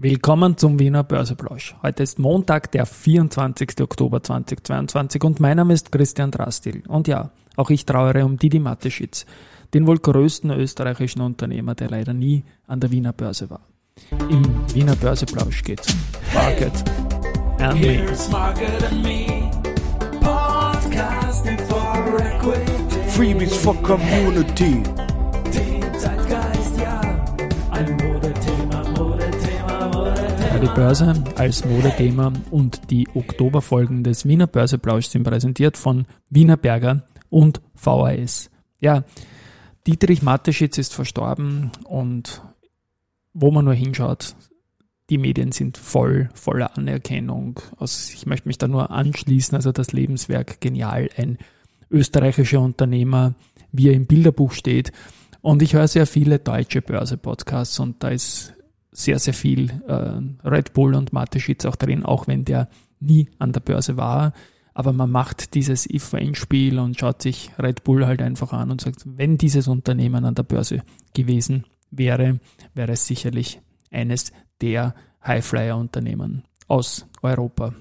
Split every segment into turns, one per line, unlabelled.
Willkommen zum Wiener Börseplausch. Heute ist Montag, der 24. Oktober 2022 und mein Name ist Christian Drastil. Und ja, auch ich trauere um Didi Mateschitz, den wohl größten österreichischen Unternehmer, der leider nie an der Wiener Börse war. Im Wiener Börseplausch geht's um Market and Me. Market and Me. Podcasting for
Equity. Freebies for Community.
die Börse als Modethema und die Oktoberfolgen des Wiener Börseplausch sind präsentiert von Wiener Berger und VAS. Ja, Dietrich Mateschitz ist verstorben und wo man nur hinschaut, die Medien sind voll, voller Anerkennung. Also ich möchte mich da nur anschließen, also das Lebenswerk genial, ein österreichischer Unternehmer, wie er im Bilderbuch steht. Und ich höre sehr viele deutsche Börse-Podcasts und da ist sehr, sehr viel äh, Red Bull und Mateschitz auch drin, auch wenn der nie an der Börse war. Aber man macht dieses If-When-Spiel und schaut sich Red Bull halt einfach an und sagt, wenn dieses Unternehmen an der Börse gewesen wäre, wäre es sicherlich eines der Highflyer-Unternehmen aus Europa.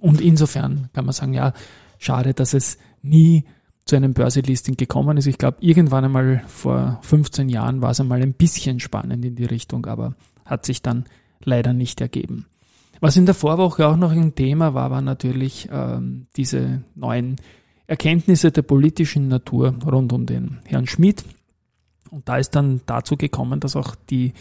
Und insofern kann man sagen, ja, schade, dass es nie zu einem Börselisting gekommen ist. Ich glaube, irgendwann einmal vor 15 Jahren war es einmal ein bisschen spannend in die Richtung, aber hat sich dann leider nicht ergeben. Was in der Vorwoche auch noch ein Thema war, war natürlich ähm, diese neuen Erkenntnisse der politischen Natur rund um den Herrn Schmidt. Und da ist dann dazu gekommen, dass auch die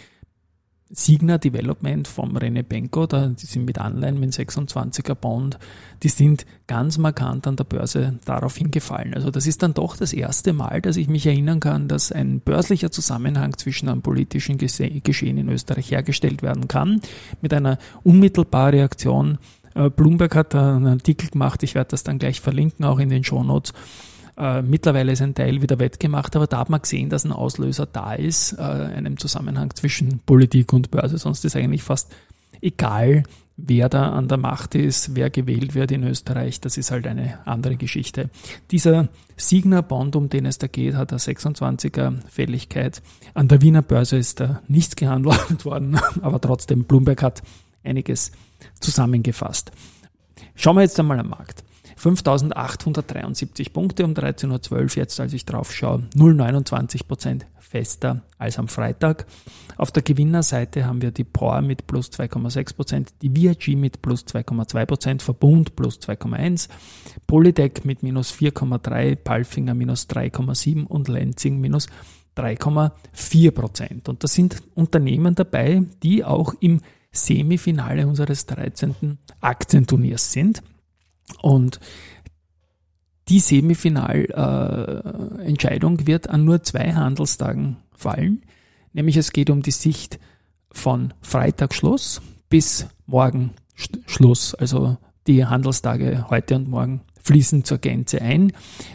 Signa Development vom René Benko, da, die sind mit Anleihen mit 26er Bond, die sind ganz markant an der Börse darauf hingefallen. Also das ist dann doch das erste Mal, dass ich mich erinnern kann, dass ein börslicher Zusammenhang zwischen einem politischen Geschehen in Österreich hergestellt werden kann, mit einer unmittelbaren Reaktion. Äh, Bloomberg hat einen Artikel gemacht, ich werde das dann gleich verlinken, auch in den Shownotes, äh, mittlerweile ist ein Teil wieder wettgemacht, aber da hat man gesehen, dass ein Auslöser da ist, äh, einem Zusammenhang zwischen Politik und Börse. Sonst ist eigentlich fast egal, wer da an der Macht ist, wer gewählt wird in Österreich, das ist halt eine andere Geschichte. Dieser Signa-Bond, um den es da geht, hat eine 26er Fälligkeit. An der Wiener Börse ist da nichts gehandelt worden, aber trotzdem, Bloomberg hat einiges zusammengefasst. Schauen wir jetzt einmal am Markt. 5873 Punkte um 13.12 Uhr jetzt, als ich drauf schaue, 0,29 Prozent fester als am Freitag. Auf der Gewinnerseite haben wir die Power mit plus 2,6 Prozent, die VIG mit plus 2,2 Prozent, Verbund plus 2,1, Polytech mit minus 4,3, Palfinger minus 3,7 und Lenzing minus 3,4 Prozent. Und da sind Unternehmen dabei, die auch im Semifinale unseres 13. Aktienturniers sind. Und die Semifinalentscheidung wird an nur zwei Handelstagen fallen, nämlich es geht um die Sicht von Freitagschluss bis morgen Schluss, also die Handelstage heute und morgen fließen zur Gänze ein.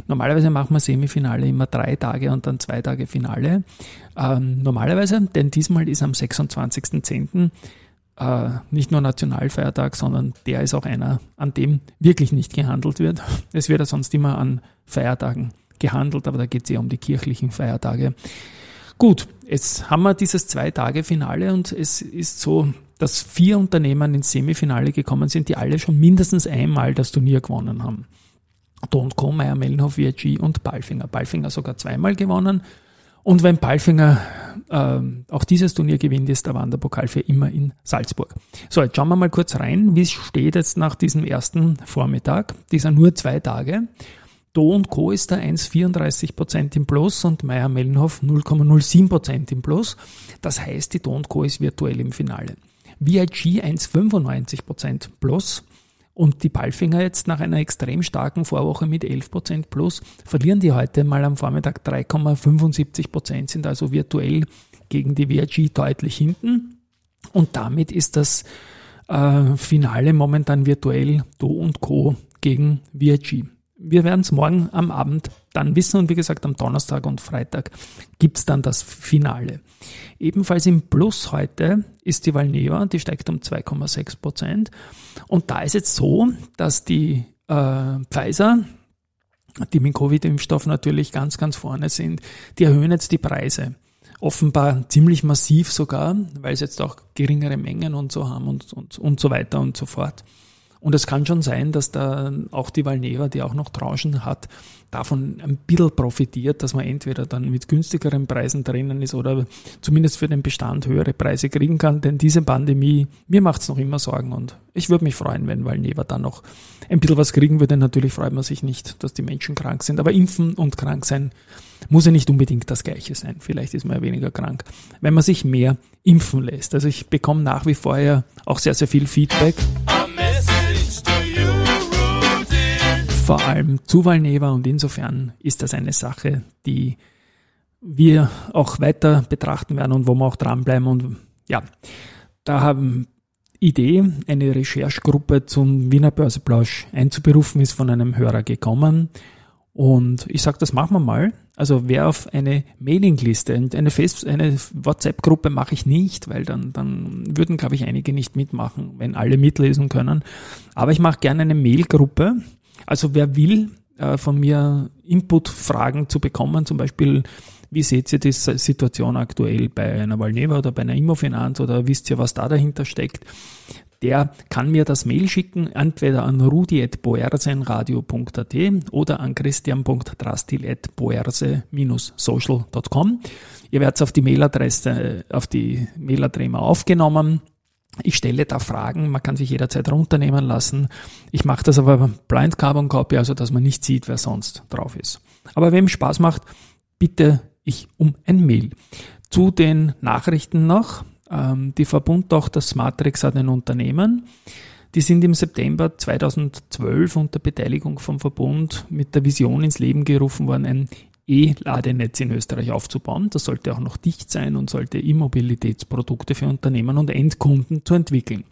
Normalerweise machen wir Semifinale immer drei Tage und dann zwei Tage Finale. Ähm, normalerweise, denn diesmal ist am 26.10 äh, nicht nur Nationalfeiertag, sondern der ist auch einer, an dem wirklich nicht gehandelt wird. Es wird ja sonst immer an Feiertagen gehandelt, aber da geht es eher um die kirchlichen Feiertage. Gut, jetzt haben wir dieses Zwei-Tage-Finale und es ist so, dass vier Unternehmen ins Semifinale gekommen sind, die alle schon mindestens einmal das Turnier gewonnen haben. Don Co, Meyer, Mellenhof, VG und Balfinger. Balfinger sogar zweimal gewonnen und wenn Palfinger äh, auch dieses Turnier gewinnt, ist der Wanderpokal für immer in Salzburg. So, jetzt schauen wir mal kurz rein, wie es steht jetzt nach diesem ersten Vormittag. Dieser nur zwei Tage. Do und Co. ist da 1,34% im Plus und Meyer Mellenhof 0,07% im Plus. Das heißt, die Do und Co. ist virtuell im Finale. VIG 1,95% plus und die Palfinger jetzt nach einer extrem starken Vorwoche mit 11% plus verlieren die heute mal am Vormittag 3,75%, sind also virtuell gegen die WRG deutlich hinten. Und damit ist das äh, Finale momentan virtuell Do und Co. gegen VRG. Wir werden es morgen am Abend dann wissen und wie gesagt am Donnerstag und Freitag gibt es dann das Finale. Ebenfalls im Plus heute ist die Valneva, die steigt um 2,6 Prozent. Und da ist jetzt so, dass die äh, Pfizer, die mit Covid-Impfstoff natürlich ganz, ganz vorne sind, die erhöhen jetzt die Preise. offenbar ziemlich massiv sogar, weil sie jetzt auch geringere Mengen und so haben und, und, und so weiter und so fort. Und es kann schon sein, dass da auch die Valneva, die auch noch Tranchen hat, davon ein bisschen profitiert, dass man entweder dann mit günstigeren Preisen drinnen ist oder zumindest für den Bestand höhere Preise kriegen kann. Denn diese Pandemie, mir macht es noch immer Sorgen und ich würde mich freuen, wenn Valneva dann noch ein bisschen was kriegen würde. Natürlich freut man sich nicht, dass die Menschen krank sind, aber impfen und krank sein muss ja nicht unbedingt das Gleiche sein. Vielleicht ist man ja weniger krank, wenn man sich mehr impfen lässt. Also ich bekomme nach wie vor ja auch sehr, sehr viel Feedback. Vor allem Zuwahlnehmer und insofern ist das eine Sache, die wir auch weiter betrachten werden und wo wir auch dranbleiben und ja, da haben Idee, eine Recherchegruppe zum Wiener Börseplausch einzuberufen, ist von einem Hörer gekommen. Und ich sage, das machen wir mal. Also wer auf eine Mailingliste, eine, eine WhatsApp-Gruppe mache ich nicht, weil dann, dann würden, glaube ich, einige nicht mitmachen, wenn alle mitlesen können. Aber ich mache gerne eine Mailgruppe, also wer will, äh, von mir Input-Fragen zu bekommen, zum Beispiel, wie seht ihr die Situation aktuell bei einer Valneva oder bei einer Immofinanz oder wisst ihr, was da dahinter steckt? Der kann mir das Mail schicken, entweder an rudi.boersenradio.at oder an christian.drastil.boerse-social.com. Ihr werdet auf die Mailadresse, auf die Mailadresse aufgenommen ich stelle da Fragen, man kann sich jederzeit runternehmen lassen. Ich mache das aber Blind Carbon Copy, also dass man nicht sieht, wer sonst drauf ist. Aber wem Spaß macht, bitte ich um ein Mail. Zu den Nachrichten noch. Ähm, die Verbundtochter Smartrix hat ein Unternehmen. Die sind im September 2012 unter Beteiligung vom Verbund mit der Vision ins Leben gerufen worden, ein E-Ladenetz in Österreich aufzubauen. Das sollte auch noch dicht sein und sollte E-Mobilitätsprodukte für Unternehmen und Endkunden zu entwickeln.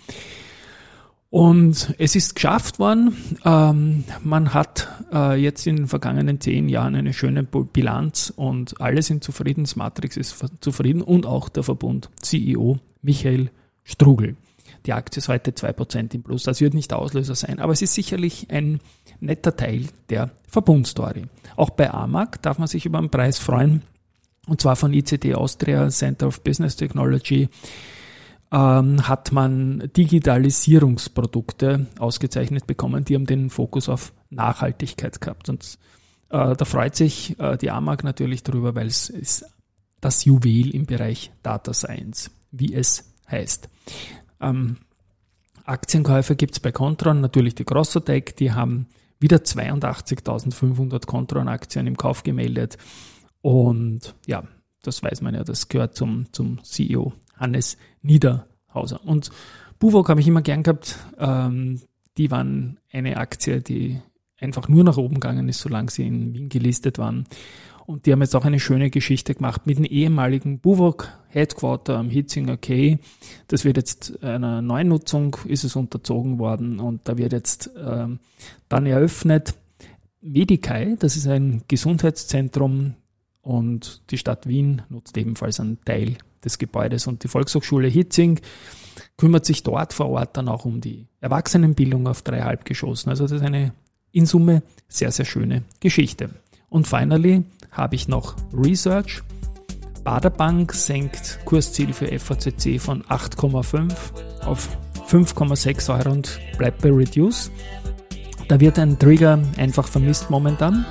Und es ist geschafft worden. Ähm, man hat äh, jetzt in den vergangenen zehn Jahren eine schöne Bilanz und alle sind zufrieden. Smatrix ist zufrieden und auch der Verbund CEO Michael Strugel. Die Aktie ist heute 2% im Plus. Das wird nicht der Auslöser sein, aber es ist sicherlich ein netter Teil der Verbundstory. Auch bei AMAG darf man sich über einen Preis freuen, und zwar von ICT Austria Center of Business Technology ähm, hat man Digitalisierungsprodukte ausgezeichnet bekommen, die haben den Fokus auf Nachhaltigkeit gehabt. Und äh, da freut sich äh, die AMAG natürlich darüber, weil es ist das Juwel im Bereich Data Science, wie es heißt. Ähm, Aktienkäufe gibt es bei Contron, natürlich die Grossotec, die haben wieder 82.500 Contron-Aktien im Kauf gemeldet. Und ja, das weiß man ja, das gehört zum, zum CEO Hannes Niederhauser. Und Buwok habe ich immer gern gehabt. Ähm, die waren eine Aktie, die einfach nur nach oben gegangen ist, solange sie in Wien gelistet waren. Und die haben jetzt auch eine schöne Geschichte gemacht mit dem ehemaligen Buwok Headquarter am Hitzinger Quay. Das wird jetzt einer Neunutzung, ist es unterzogen worden und da wird jetzt ähm, dann eröffnet Medikai, das ist ein Gesundheitszentrum und die Stadt Wien nutzt ebenfalls einen Teil des Gebäudes und die Volkshochschule Hitzing kümmert sich dort vor Ort dann auch um die Erwachsenenbildung auf drei Halbgeschossen. Also das ist eine in Summe sehr, sehr schöne Geschichte. Und finally habe ich noch Research. Baderbank senkt Kursziel für FACC von 8,5 auf 5,6 Euro und bleibt bei Reduce. Da wird ein Trigger einfach vermisst momentan.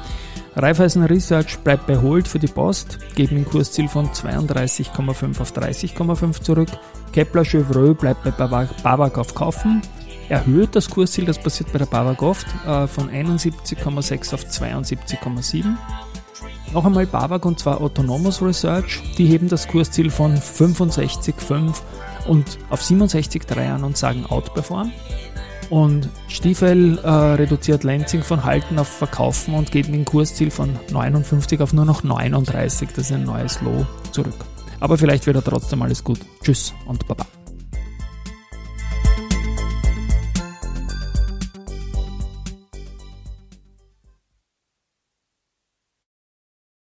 Raiffeisen Research bleibt bei Hold für die Post, geben ein Kursziel von 32,5 auf 30,5 zurück. Kepler Chevreux bleibt bei Babak auf Kaufen, erhöht das Kursziel, das passiert bei der Babak äh, von 71,6 auf 72,7. Noch einmal Babak und zwar Autonomous Research, die heben das Kursziel von 65,5 und auf 67,3 an und sagen Outperform. Und Stiefel äh, reduziert Lansing von Halten auf Verkaufen und geht mit dem Kursziel von 59 auf nur noch 39. Das ist ein neues Low zurück. Aber vielleicht wird er trotzdem alles gut. Tschüss und Baba.